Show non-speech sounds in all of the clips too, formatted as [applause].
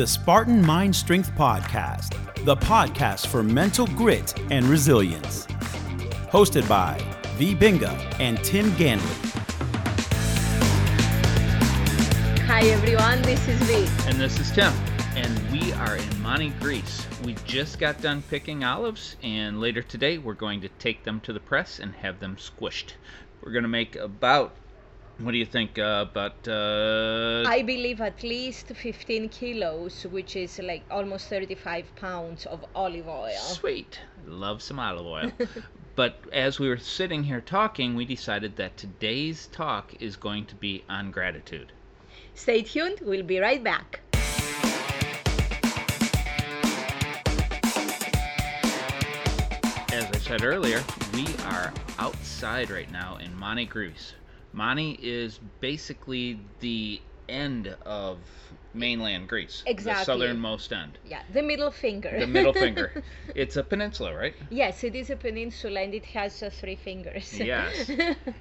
the Spartan Mind Strength Podcast, the podcast for mental grit and resilience. Hosted by V. Binga and Tim Ganley. Hi everyone, this is V. And this is Tim. And we are in Mani, Greece. We just got done picking olives, and later today we're going to take them to the press and have them squished. We're going to make about, what do you think, uh, about. Uh, I believe at least 15 kilos, which is like almost 35 pounds of olive oil. Sweet. Love some olive oil. [laughs] but as we were sitting here talking, we decided that today's talk is going to be on gratitude. Stay tuned, we'll be right back. As I said earlier, we are outside right now in Mani, Greece. Mani is basically the end of mainland Greece. Exactly. The southernmost end. Yeah, the middle finger. The middle finger. [laughs] It's a peninsula, right? yes, it is a peninsula and it has uh, three fingers. [laughs] Yes.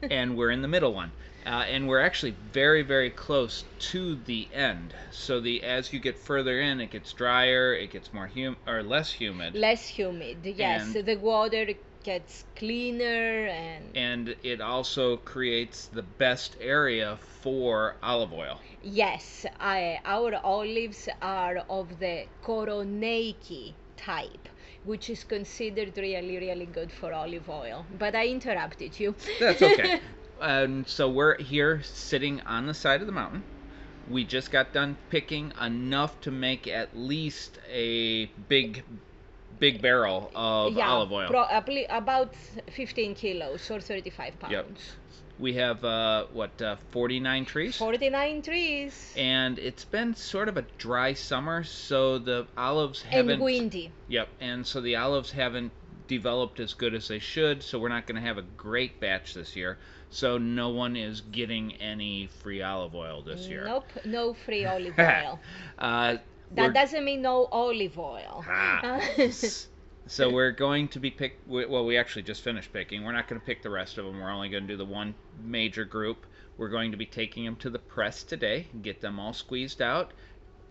and we're in the middle one. Uh, and we're actually very, very close to the end. So the as you get further in, it gets drier, it gets more hum or less humid. Less humid, yes. And- the water gets cleaner and and it also creates the best area for olive oil. Yes, I, our olives are of the Koroneiki type, which is considered really, really good for olive oil. But I interrupted you. That's okay. and [laughs] um, so we're here sitting on the side of the mountain. We just got done picking enough to make at least a big, big barrel of yeah, olive oil. pro- about 15 kilos or 35 pounds. Yep. we have uh, what uh, 49 trees. 49 trees. and it's been sort of a dry summer, so the olives haven't. And windy. Yep, and so the olives haven't developed as good as they should, so we're not going to have a great batch this year. So no one is getting any free olive oil this year. Nope, no free olive [laughs] oil. uh, that we're- doesn't mean no olive oil. Ah. [laughs] so we're going to be pick. Well, we actually just finished picking. We're not going to pick the rest of them. We're only going to do the one major group. We're going to be taking them to the press today, and get them all squeezed out,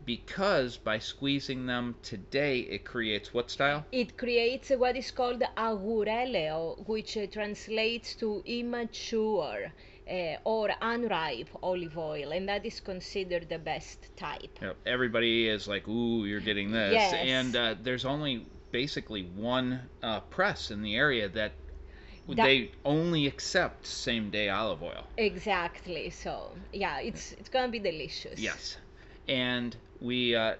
because by squeezing them today, it creates what style? It creates what is called agourelaio, which uh, translates to immature uh, or unripe olive oil, and that is considered the best type. Yep. Everybody is like, "Ooh, you're getting this," Yes. and uh, there's only basically one uh, press in the area that. That- they only accept same day olive oil. Exactly. So yeah, it's it's gonna be delicious. Yes. And we, uh,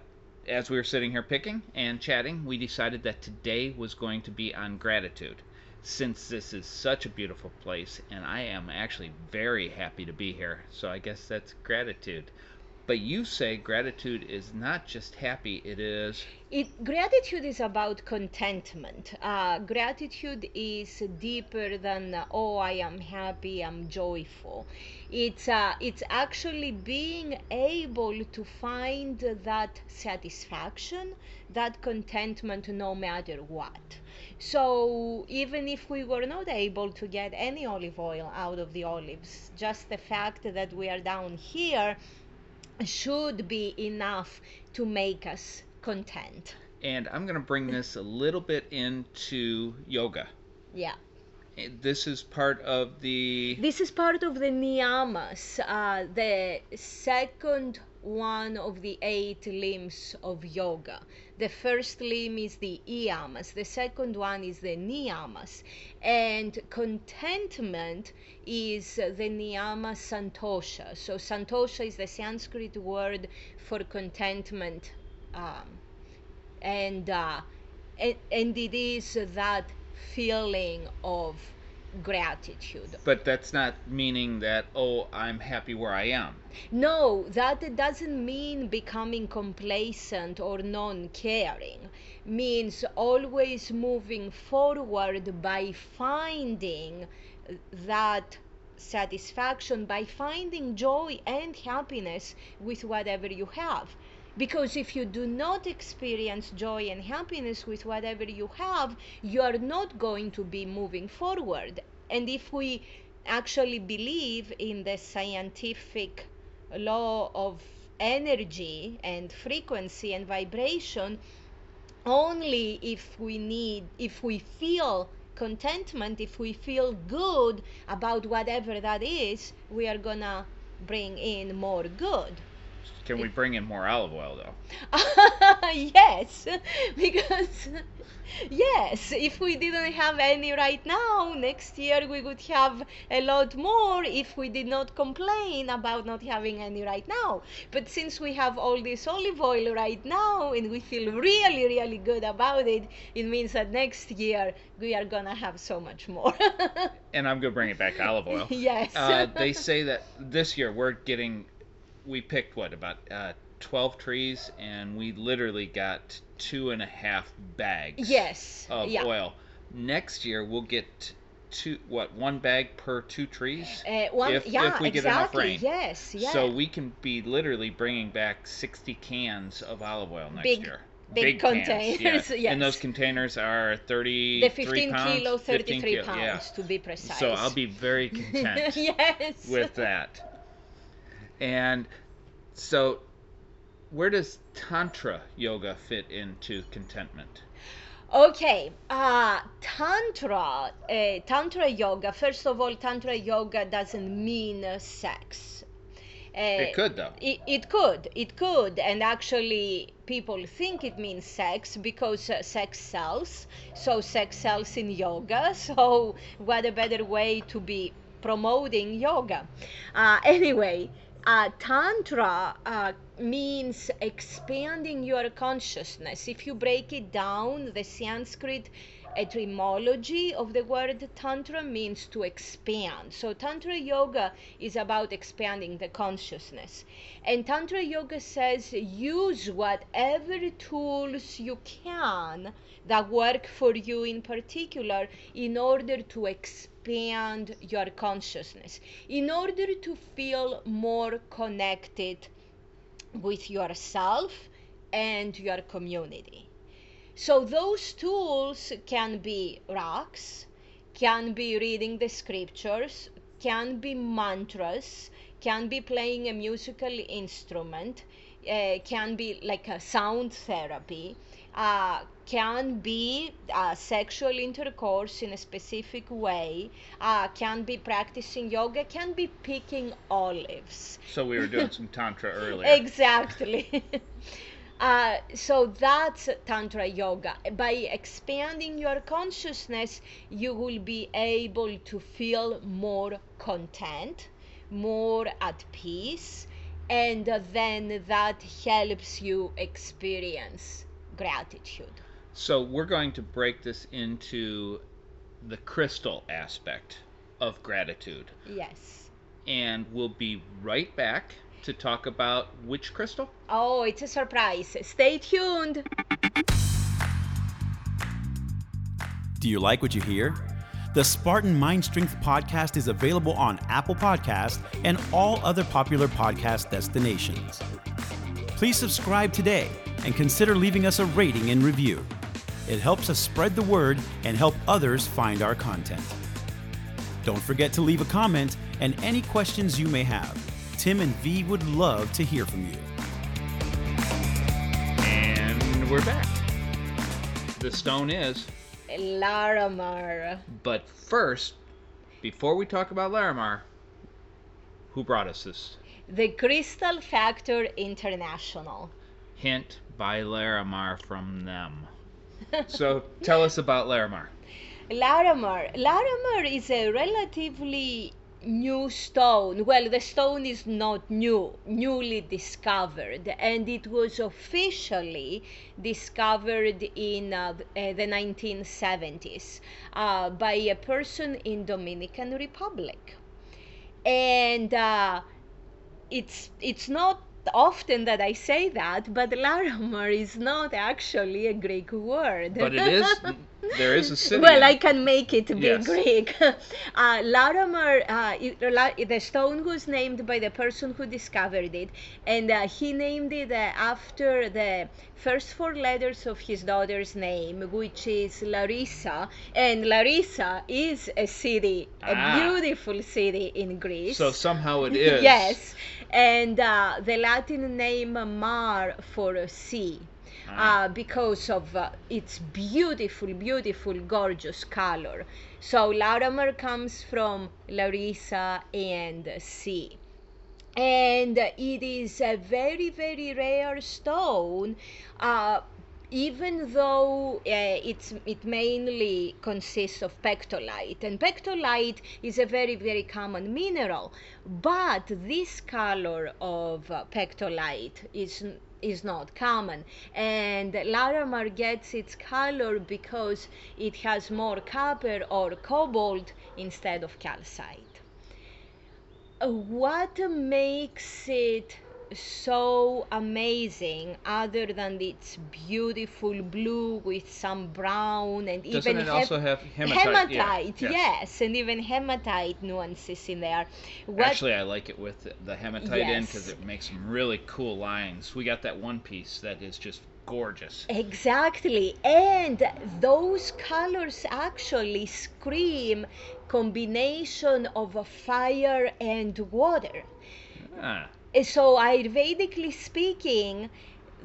as we were sitting here picking and chatting, we decided that today was going to be on gratitude. Since this is such a beautiful place, and I am actually very happy to be here, so I guess that's gratitude. But you say gratitude is not just happy, it is. It gratitude is about contentment. Uh, gratitude is deeper than oh I am happy, I'm joyful. It's uh, it's actually being able to find that satisfaction, that contentment, no matter what. So even if we were not able to get any olive oil out of the olives, just the fact that we are down here should be enough to make us content. And I'm going to bring this a little bit into yoga. Yeah. This is part of the. This is part of the niyamas, uh, the second one of the eight limbs of yoga. The first limb is the yamas, the second one is the niyamas. And contentment is the niyama santosha. So, santosha is the Sanskrit word for contentment. Um, and, uh, and, and it is that feeling of gratitude. But that's not meaning that, oh, I'm happy where I am. No, that doesn't mean becoming complacent or non caring. Means always moving forward by finding that satisfaction, by finding joy and happiness with whatever you have. Because if you do not experience joy and happiness with whatever you have, you are not going to be moving forward. And if we actually believe in the scientific law of energy and frequency and vibration only if we need if we feel contentment if we feel good about whatever that is we are gonna bring in more good Can we bring in more olive oil though? [laughs] yes, [laughs] because [laughs] yes, if we didn't have any right now, next year we would have a lot more if we did not complain about not having any right now. But since we have all this olive oil right now and we feel really, really good about it, it means that next year we are gonna have so much more. And I'm gonna bring it back olive oil. yes. Uh, they say that this year we're getting, we picked what about uh, 12 trees, and we literally got two and a half bags yes. of yeah. oil. Next year we'll get two, what one bag per two trees. Uh, one, if- yeah, if we get enough exactly. rain. Yes, yeah. So we can be literally bringing back 60 cans of olive oil next Big- year. big cans, containers, yeah. [laughs] And those containers are 30 the 15 pounds, kilo, 15 33 kilo, pounds yeah. to be precise. So I'll be very [laughs] content yes. with that. And so, where does Tantra yoga fit into contentment? Okay, uh, Tantra, uh, Tantra yoga, first of all, Tantra yoga doesn't mean sex. Uh, It could, though. It, it could, it could, and actually, people think it means sex because uh, sex sells. So, sex sells in yoga. [laughs] So, what a better way to be promoting yoga? Uh, anyway, uh, Tantra uh, means expanding your consciousness. If you break it down, the Sanskrit etymology of the word Tantra means to expand. So, Tantra Yoga is about expanding the consciousness. And Tantra Yoga says use whatever tools you can that work for you in particular in order to expand your consciousness, in order to feel more connected with yourself and your community. So those tools can be rocks, can be reading the scriptures, can be mantras, can be playing a musical instrument, uh, can be like a sound therapy, uh, can be uh, sexual intercourse in a specific way, uh, can be practicing yoga, can be picking olives. So we were doing [laughs] some Tantra earlier. Exactly. [laughs] Uh, so that's Tantra Yoga. By expanding your consciousness, you will be able to feel more content, more at peace, and then that helps you experience gratitude. So we're going to break this into the crystal aspect of gratitude. Yes. And we'll be right back to talk about which crystal? Oh, it's a surprise. Stay tuned. Do you like what you hear? The Spartan Mind Strength podcast is available on Apple Podcasts and all other popular podcast destinations. Please subscribe today and consider leaving us a rating and review. It helps us spread the word and help others find our content. Don't forget to leave a comment and any questions you may have. Tim and V would love to hear from you. And we're back. The stone is. Larimar. But first, before we talk about Larimar, who brought us this? The Crystal Factor International. Hint by Larimar from them. [laughs] So tell us about Larimar. Laramar. Larimar is a relatively new stone. Well, the stone is not new, newly discovered, and it was officially discovered in uh, uh, the 1970s uh, by a person in Dominican Republic. And uh, it's it's not often that I say that, but Larimar is not actually a Greek word. But it is [laughs] There is a city. Well, I can make it be Yes. Greek. [laughs] Uh, Larimar, uh, the stone was named by the person who discovered it, and uh, he named it uh, after the first four letters of his daughter's name, which is Larissa. And Larissa is a city, a Ah. beautiful city in Greece. So somehow it [laughs] is. Yes, and uh, the Latin name Mar for sea. Ah. Uh, because of uh, its beautiful, beautiful, gorgeous color. So Larimar comes from Larissa and sea. And it is a very, very rare stone. Uh, even though uh, it's it mainly consists of pectolite and pectolite is a very very common mineral but this color of uh, pectolite is is not common. And Larimar gets its color because it has more copper or cobalt instead of calcite. What makes it so amazing other than its beautiful blue with some brown and Doesn't even it also have hematite? Yeah, hematite yes. yes and even hematite nuances in there what Actually, I like it with the, hematite in because it makes some really cool lines. We got that one piece that is just gorgeous. Exactly. And those colors actually scream combination of a fire and water. Ah, So Ayurvedically speaking,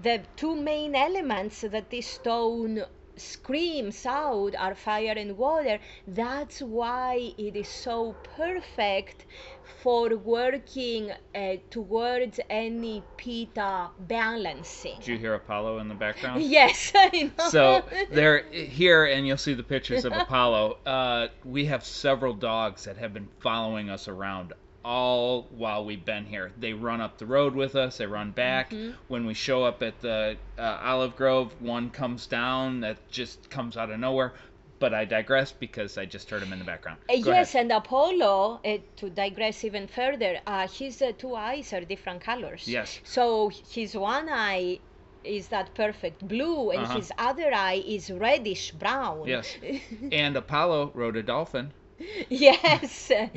the two main elements that this stone screams out are fire and water. That's why it is so perfect for working uh, towards any pitta balancing. did you hear Apollo in the background? [laughs] Yes, I know. So there, here, and you'll see the pictures of [laughs] Apollo. Uh, we have several dogs that have been following us around all while we've been here. They run up the road with us. They run back. Mm-hmm. When we show up at the uh, Olive Grove, one comes down that just comes out of nowhere. But I digress because I just heard him in the background. Uh, yes, ahead. and Apollo, uh, to digress even further, uh, his uh, two eyes are different colors. Yes. So his one eye is that perfect blue, and Uh-huh. his other eye is reddish brown. Yes. [laughs] And Apollo rode a dolphin. [laughs] yes. Uh,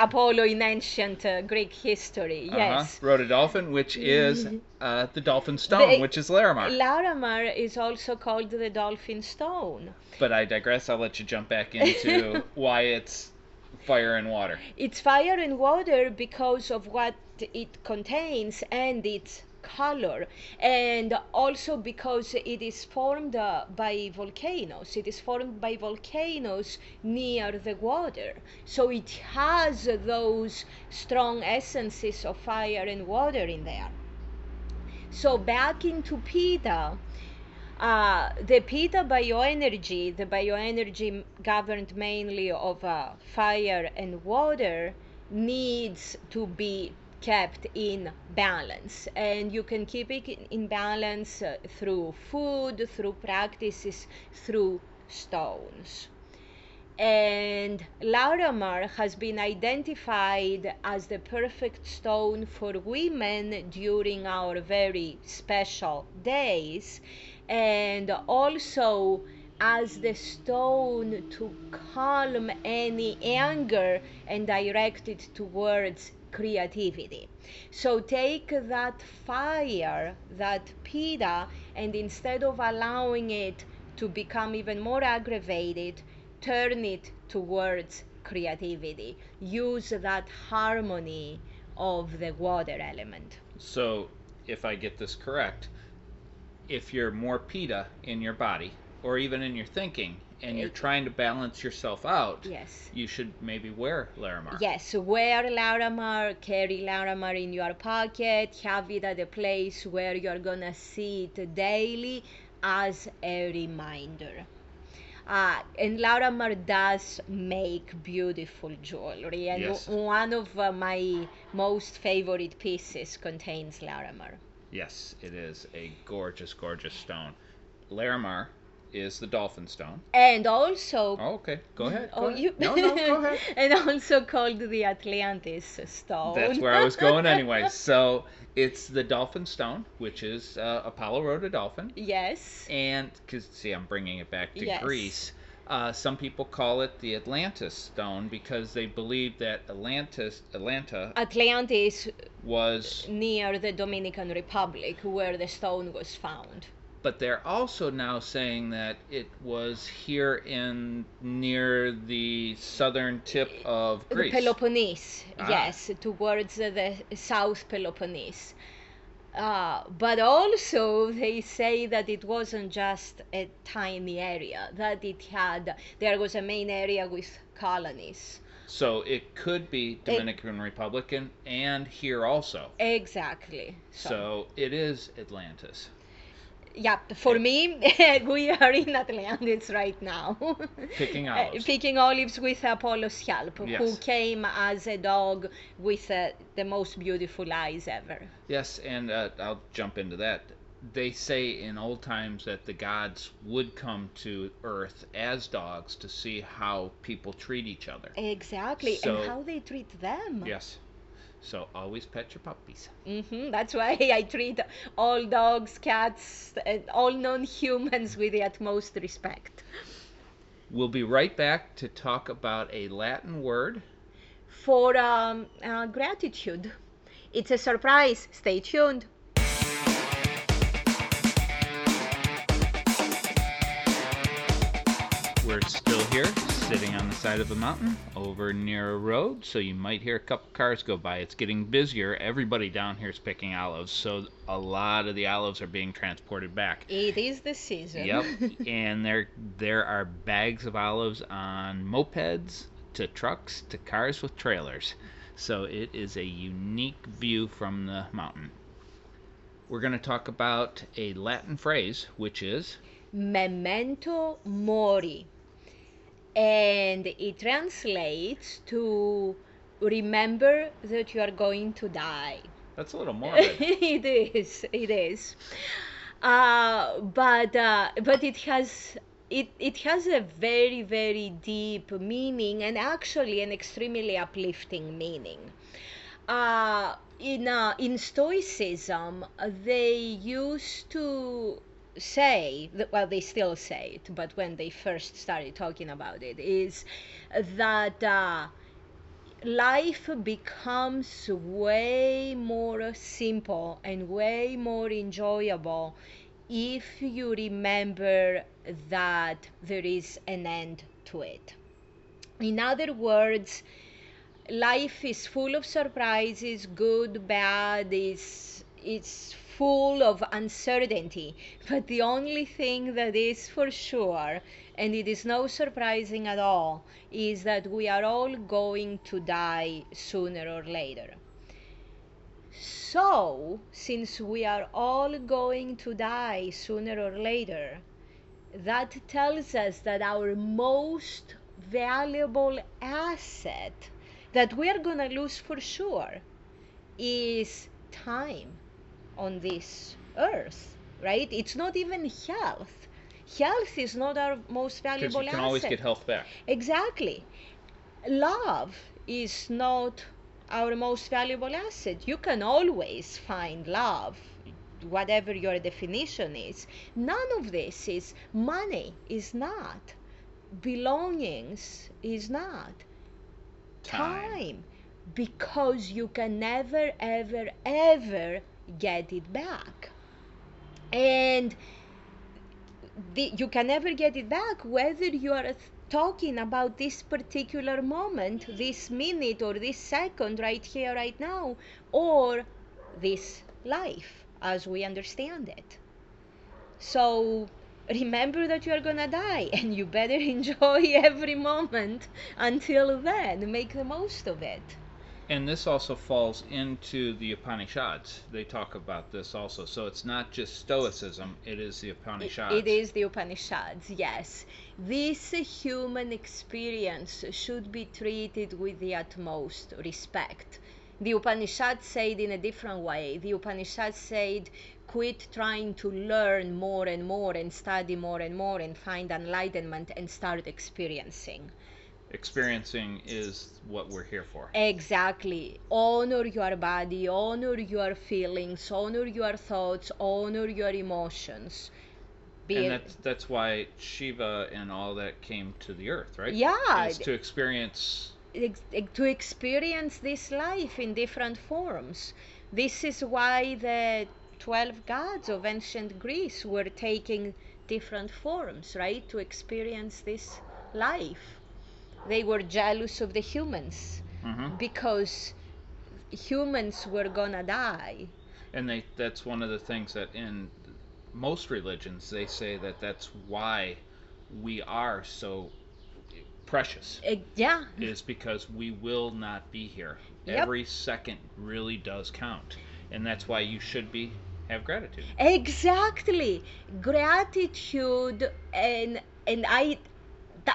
Apollo in ancient uh, Greek history. Uh-huh. Yes. Rode a dolphin, which is [laughs] uh, the dolphin stone, The- which is Larimar. Larimar is also called the dolphin stone. But I digress. I'll let you jump back into [laughs] why it's fire and water. It's fire and water because of what it contains and its color, and also because it is formed uh, by volcanoes. It is formed by volcanoes near the water. So it has those strong essences of fire and water in there. So back into Pitta, uh, the Pitta bioenergy, the bioenergy governed mainly of uh, fire and water, needs to be kept in balance. And you can keep it in- balance uh, through food, through practices, through stones. And Larimar has been identified as the perfect stone for women during our very special days, and also as the stone to calm any anger and direct it towards creativity. So take that fire, that Pitta, and instead of allowing it to become even more aggravated, turn it towards creativity. Use that harmony of the water element. So, if I get this correct, if you're more Pitta in your body, or even in your thinking, and you're trying to balance yourself out, Yes. you should maybe wear Larimar. Yes, wear Larimar, carry Larimar in your pocket, have it at a place where you're gonna see it daily as a reminder. Uh, and Larimar does make beautiful jewelry, and Yes. w- one of uh, my most favorite pieces contains Larimar. Yes, it is a gorgeous, gorgeous stone. Larimar is the Dolphin Stone. And also. Oh, okay. Go ahead. Go oh, ahead. you. No, no, go ahead. [laughs] and also called the Atlantis stone. That's where I was going [laughs] anyway. So it's the Dolphin Stone, which is uh, Apollo rode a dolphin. Yes. And because see, I'm bringing it back to Yes. Greece. Uh, some people call it the Atlantis Stone because they believe that Atlantis, Atlanta, Atlantis was. near the Dominican Republic where the stone was found. But they're also now saying that it was here in near the southern tip of Greece. The Peloponnese, Ah. yes, towards the South Peloponnese. Uh, but also, they say that it wasn't just a tiny area, that it had, there was a main area with colonies. So it could be Dominican Republic and, and here also. Exactly. So it is Atlantis. Yeah, for me, [laughs] we are in Atlantis right now. Picking [laughs] Uh, olives. picking olives with Apollo's help, who came as a dog with uh, the most beautiful eyes ever. Yes, and uh, I'll jump into that. They say in old times that the gods would come to Earth as dogs to see how people treat each other. Exactly, So- and how they treat them. Yes. So always pet your puppies. hmm That's why [laughs] I treat all dogs, cats, and all non-humans with the utmost respect. We'll be right back to talk about a Latin word. For um, uh, gratitude, it's a surprise. Stay tuned. We're still here, sitting on the side of a mountain over near a road, so you might hear a couple cars go by. It's getting busier. Everybody down here is picking olives, so a lot of the olives are being transported back. It is the season. Yep, [laughs] and there there are bags of olives on mopeds to trucks to cars with trailers. So it is a unique view from the mountain. We're going to talk about a Latin phrase, which is memento mori and it translates to remember that you are going to die. That's a little [laughs] morbid. it is it is. Uh, but uh, but it has it, it has a very very deep meaning and actually an extremely uplifting meaning. Uh, in uh, in Stoicism, they used to say that, well, they still say it, but when they first started talking about it, is that uh, life becomes way more simple and way more enjoyable if you remember that there is an end to it. In other words, life is full of surprises, good, bad, is it's full of uncertainty. But the only thing that is for sure, and it is no surprising at all, is that we are all going to die sooner or later. So, since we are all going to die sooner or later, that tells us that our most valuable asset that we are going to lose for sure is time on this earth, right? It's not even health. Health is not our most Because valuable you can asset. always get health back. Exactly. Love is not our most valuable asset. You can always find love, whatever your definition is. None of this is money, is not. Belongings is not. Time. Because you can never, ever, ever get it back. And the, you can never get it back whether you are talking about this particular moment, this minute or this second right here, right now, or this life as we understand it. So remember that you are gonna die [laughs] and you better [laughs] enjoy every moment until then. Make the most of it. And this also falls into the Upanishads. They talk about this also. So it's not just Stoicism, it is the Upanishads. It is the Upanishads, yes. This human experience should be treated with the utmost respect. The Upanishads said in a different way. The Upanishads said, quit trying to learn more and more and study more and more and find enlightenment and start experiencing. Experiencing is what we're here for. Exactly. Honor your body, honor your feelings, honor your thoughts, honor your emotions. Be and that's that's why Shiva and all that came to the earth, right? Yeah. Is to experience ex- ex- to experience this life in different forms. This is why the 12 gods of ancient Greece were taking different forms, right? To experience this life. They were jealous of the humans hmm because humans were gonna die. and they that's one of the things that in most religions they say that that's why we are so precious Eh, yeah, is because we will not be here. Yep. Every second really does count. And that's why you should be have gratitude. Exactly. Gratitude and and I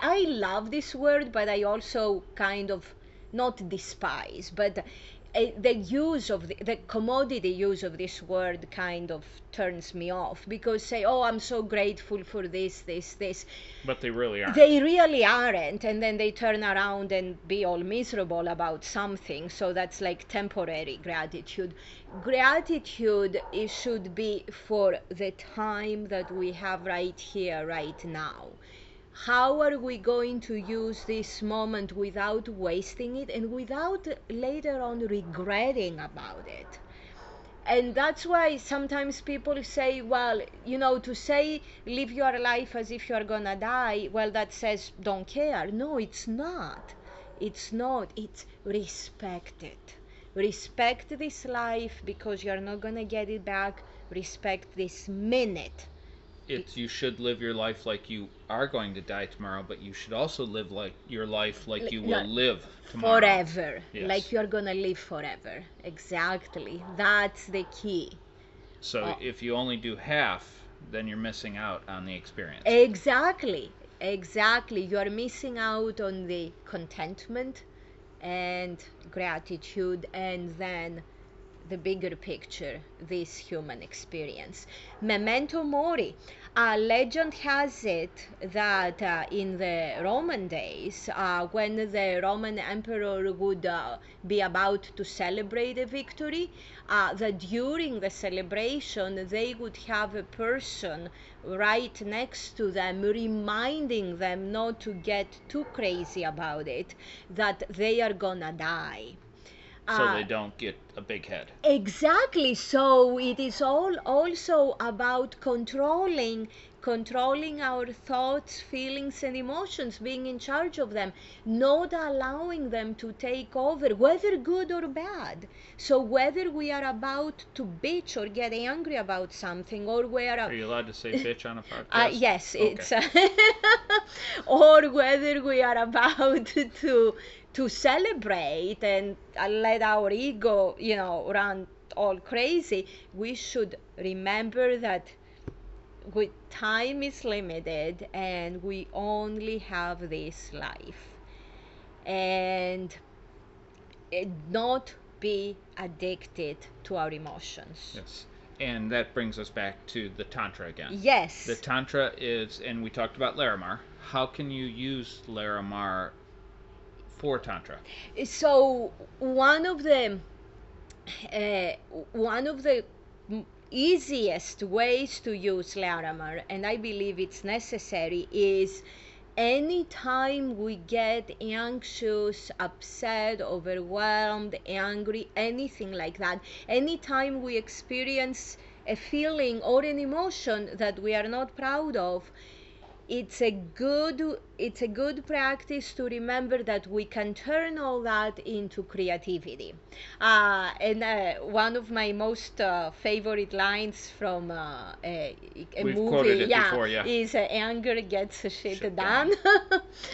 I love this word, but I also kind of not despise, but uh, the use of the, the commodity use of this word kind of turns me off because say, oh, I'm so grateful for this, this, this. But they really aren't. They really aren't, and then they turn around and be all miserable about something. So that's like temporary gratitude. Gratitude it should be for the time that we have right here, right now. How are we going to use this moment without wasting it and without later on regretting about it? and that's why sometimes people say well you know to say live your life as if you're gonna die well that says don't care. No it's not. It's not. It's respect it. Respect this life because you're not gonna get it back. Respect this minute It's you should live your life like you are going to die tomorrow, but you should also live like your life like you will live tomorrow. forever Yes. like you're gonna live forever exactly that's the key So Oh. if you only do half, then you're missing out on the experience. Exactly, exactly. You are missing out on the contentment and gratitude, and then the bigger picture, this human experience. Memento mori. Uh, legend has it that uh, in the Roman days, uh, when the Roman emperor would uh, be about to celebrate a victory, uh, that during the celebration they would have a person right next to them reminding them not to get too crazy about it, that they are gonna die. So Uh, they don't get a big head. Exactly. So it is all also about controlling controlling our thoughts, feelings and emotions, being in charge of them, not allowing them to take over, whether good or bad. So whether we are about to bitch or get angry about something or we are Are you allowed to say [laughs] bitch on a podcast? uh, yes, Okay. it's [laughs] or whether we are about [laughs] to to celebrate and let our ego, you know, run all crazy. We should remember that we, time is limited and we only have this life, and not be addicted to our emotions. Yes. And that brings us back to the Tantra again. Yes. The Tantra is, and we talked about Larimar. How can you use Larimar for Tantra? so one of the uh, one of the easiest ways to use Larimar, and I believe it's necessary, is anytime we get anxious, upset, overwhelmed, angry, anything like that, anytime we experience a feeling or an emotion that we are not proud of, it's a good it's a good practice to remember that we can turn all that into creativity uh, and uh, one of my most uh, favorite lines from uh, a, a movie yeah, before, yeah. is uh, anger gets shit, Shit done,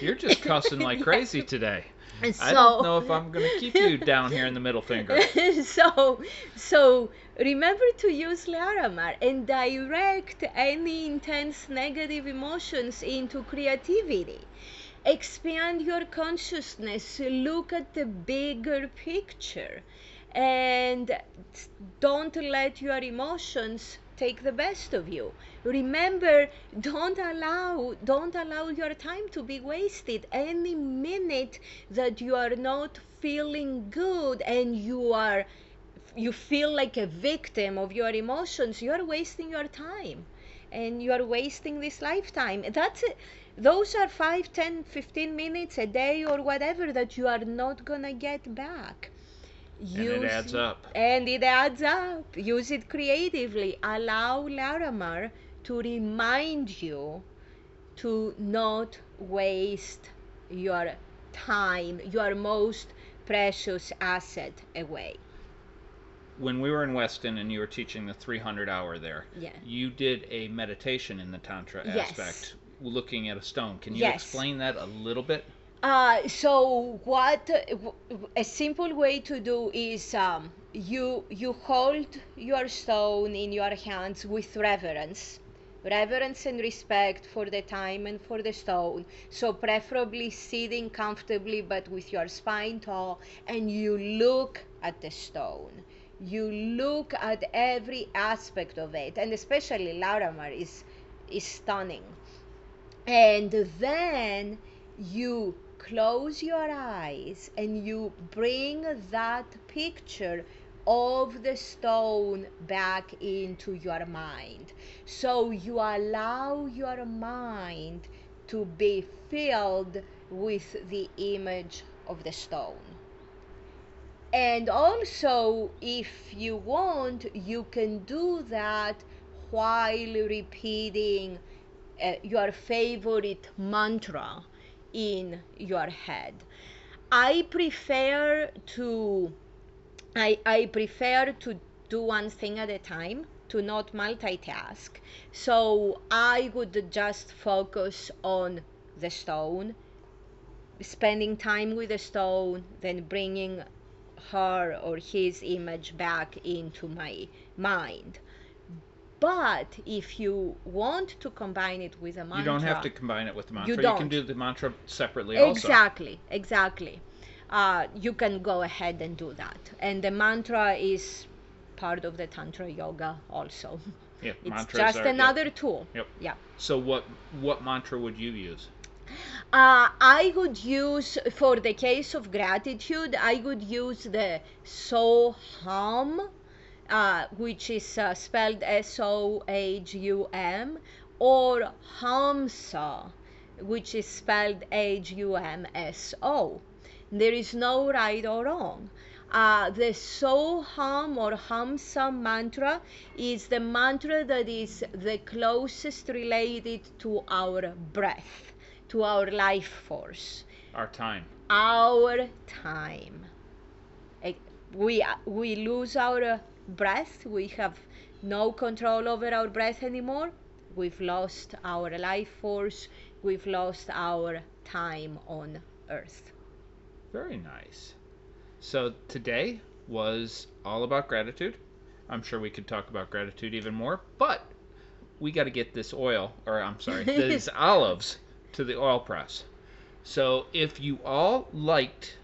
You're just cussing like [laughs] crazy today. And I don't know if I'm going to keep you down here in the middle finger. [laughs] so so remember to use Larimar and direct any intense negative emotions into creativity. Expand your consciousness. Look at the bigger picture. And don't let your emotions take the best of you. Remember don't allow don't allow your time to be wasted. Any minute that you are not feeling good and you are you feel like a victim of your emotions you're wasting your time. And you're wasting this lifetime. That's it. Those are 5 10 15 minutes a day or whatever that you are not gonna get back Use, and it adds up. And it adds up. Use it creatively. Allow Larimar to remind you to not waste your time, your most precious asset away. When we were in Weston and you were teaching the 300 hour there, yeah. you did a meditation in the Tantra yes. aspect, looking at a stone. Can you yes. explain that a little bit? Uh, so what a simple way to do is um, you you hold your stone in your hands with reverence. Reverence and respect for the time and for the stone. So preferably sitting comfortably but with your spine tall and you look at the stone. You look at every aspect of it and especially Larimar is is stunning. And then you close your eyes and you bring that picture of the stone back into your mind. So you allow your mind to be filled with the image of the stone. And also, if you want, you can do that while repeating uh, your favorite mantra in your head. I prefer to I, I prefer to do one thing at a time to not multitask. So I would just focus on the stone, spending time with the stone, then bringing her or his image back into my mind. But if you want to combine it with a mantra, you don't have to combine it with the mantra. You, don't. you can do the mantra separately. Exactly, also. exactly. Uh, you can go ahead and do that. And the mantra is part of the tantra yoga also. [laughs] Yeah, it's just are, another yep. tool. Yep. Yeah. So what what mantra would you use? Uh, I would use for the case of gratitude. I would use the so hum uh, which is uh, spelled S O H U M, or Hamsa, which is spelled H U M S O. There is no right or wrong. Uh, the Soham or Hamsa mantra is the mantra that is the closest related to our breath, to our life force. Our time. Our time. We, we lose our breath. We have no control over our breath anymore. We've lost our life force. We've lost our time on earth. Very nice. So today was all about gratitude. I'm sure we could talk about gratitude even more, but we got to get this oil, or I'm sorry, [laughs] these olives to the oil press. So if you all liked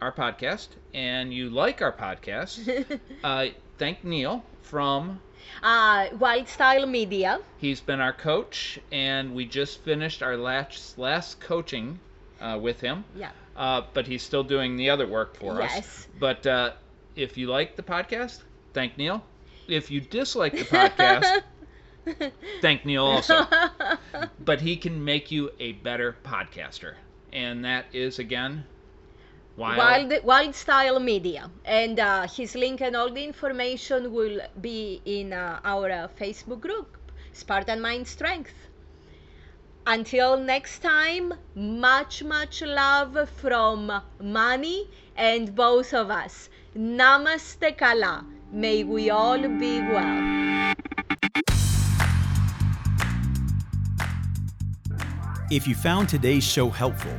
our podcast and you like our podcast, [laughs] uh, thank Neil from uh, Wild Style Media. He's been our coach, and we just finished our last last coaching uh, with him. Yeah. Uh, but he's still doing the other work for yes. us. Yes. But uh, if you like the podcast, thank Neil. If you dislike the podcast, [laughs] thank Neil also. [laughs] but he can make you a better podcaster, and that is again Wild, Wild Style Media. And uh, his link and all the information will be in uh, our uh, Facebook group, Spartan Mind Strength. Until next time, much, much love from Mani and both of us. Namaste Kala. May we all be well. If you found today's show helpful,